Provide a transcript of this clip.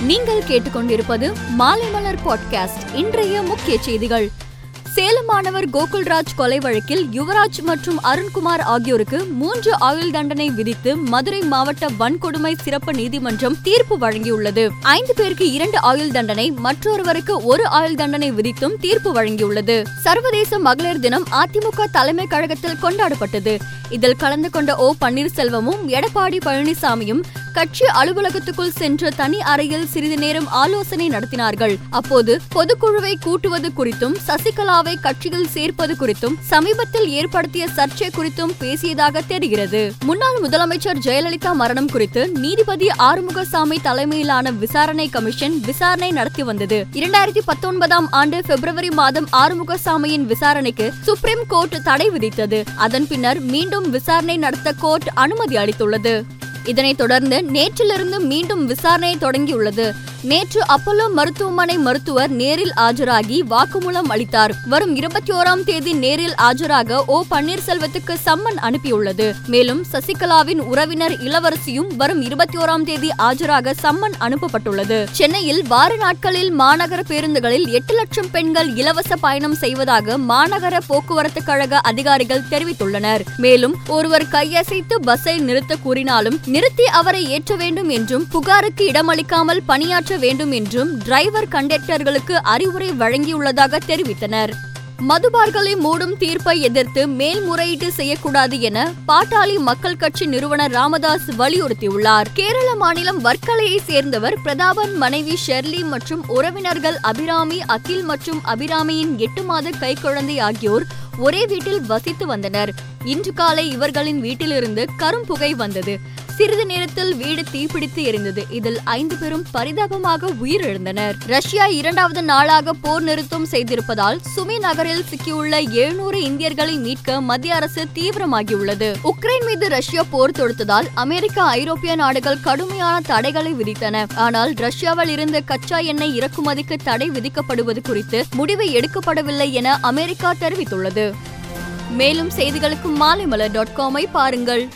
நீங்கள் கேட்டுக்கொண்டிருப்பது மாலைமலர் பாட்காஸ்ட் இன்றைய முக்கிய செய்திகள். சேலம் மாணவர் கோகுல்ராஜ் கொலை வழக்கில் யுவராஜ் மற்றும் அருண்குமார் ஆகியோருக்கு மூன்று ஆயுள் தண்டனை விதித்து மதுரை மாவட்ட வன்கொடுமை சிறப்பு நீதிமன்றம் தீர்ப்பு வழங்கியுள்ளது. ஐந்து பேருக்கு இரண்டு ஆயுள் தண்டனை மற்றொருவருக்கு ஒரு ஆயுள் தண்டனை விதித்தும் தீர்ப்பு வழங்கியுள்ளது. சர்வதேச மகளிர் தினம் அதிமுக தலைமை கழகத்தில் கொண்டாடப்பட்டது. இதில் கலந்து கொண்ட ஓ பன்னீர்செல்வமும் எடப்பாடி பழனிசாமியும் கட்சி அலுவலகத்துக்குள் சென்ற தனி அறையில் சிறிது நேரம் ஆலோசனை நடத்தினார்கள். அப்போது பொதுக்குழுவை கூட்டுவது குறித்தும் சசிகலாவை கட்சியில் சேர்ப்பது குறித்தும் சமீபத்தில் ஏற்படுத்திய சர்ச்சை குறித்தும் பேசியதாக தெரிகிறது. முன்னாள் முதலமைச்சர் ஜெயலலிதா மரணம் குறித்து நீதிபதி ஆறுமுகசாமி தலைமையிலான விசாரணை கமிஷன் விசாரணை நடத்தி வந்தது. இரண்டாயிரத்தி பத்தொன்பதாம் ஆண்டு பிப்ரவரி மாதம் ஆறுமுகசாமியின் விசாரணைக்கு சுப்ரீம் கோர்ட் தடை விதித்தது. அதன் பின்னர் மீண்டும் விசாரணை நடத்த கோர்ட் அனுமதி அளித்துள்ளது. இதனைத் தொடர்ந்து நேற்றிலிருந்து மீண்டும் விசாரணை தொடங்கியுள்ளது. நேற்று அப்பல்லோ மருத்துவமனை மருத்துவர் நேரில் ஆஜராகி வாக்குமூலம் அளித்தார். வரும் இருபத்தி ஓராம் தேதி நேரில் ஆஜராக ஓ பன்னீர்செல்வத்துக்கு சம்மன் அனுப்பியுள்ளது. மேலும் சசிகலாவின் உறவினர் இளவரசியும் வரும் இருபத்தி ஓராம் தேதி ஆஜராக சம்மன் அனுப்பப்பட்டுள்ளது. சென்னையில் வார நாட்களில் மாநகர பேருந்துகளில் எட்டு லட்சம் பெண்கள் இலவச பயணம் செய்வதாக மாநகர போக்குவரத்து கழக அதிகாரிகள் தெரிவித்துள்ளனர். மேலும் ஒருவர் கையசைத்து பஸ்ஸை நிறுத்த கூறினாலும் நிறுத்தி அவரை ஏற்ற வேண்டும் என்றும் புகாருக்கு இடமளிக்காமல் பணியாற்ற பின்பற்ற வேண்டும் என்றும் டிரைவர் கண்டக்டர்களுக்கு அறிவுரை வழங்கியுள்ளதாக தெரிவித்தனர். மதுபார்களை மூடும் தீர்ப்பை எதிர்த்து மேல்முறையீட்டு செய்யக்கூடாது என பாட்டாளி மக்கள் கட்சி நிறுவனர் ராமதாஸ் வலியுறுத்தியுள்ளார். கேரள மாநிலம் வர்க்கலையை சேர்ந்தவர் பிரதாபன் மனைவி ஷெர்லி மற்றும் உறவினர்கள் அபிராமி அகில் மற்றும் அபிராமியின் எட்டு மாத கைக்குழந்தை ஆகியோர் ஒரே வீட்டில் வசித்து வந்தனர். இன்று காலை இவர்களின் வீட்டிலிருந்து கரும்புகை வந்தது. சிறிது நேரத்தில் வீடு தீப்பிடித்து எரிந்தது. இதில் ஐந்து பேரும் பரிதாபமாக உயிரிழந்தனர். ரஷ்யா இரண்டாவது நாளாக போர் நிறுத்தம் செய்திருப்பதால் சுமி நகரில் சிக்கியுள்ள எழுநூறு இந்தியர்களை மீட்க மத்திய அரசு தீவிரமாகியுள்ளது. உக்ரைன் மீது ரஷ்யா போர் தொடுத்ததால் அமெரிக்கா ஐரோப்பிய நாடுகள் கடுமையான தடைகளை விதித்தன. ஆனால் ரஷ்யாவில் இருந்து கச்சா எண்ணெய் இறக்குமதிக்கு தடை விதிக்கப்படுவது குறித்து முடிவு எடுக்கப்படவில்லை என அமெரிக்கா தெரிவித்துள்ளது. மேலும் செய்திகளுக்கு மாலைமலர் டாட் காமை பாருங்கள்.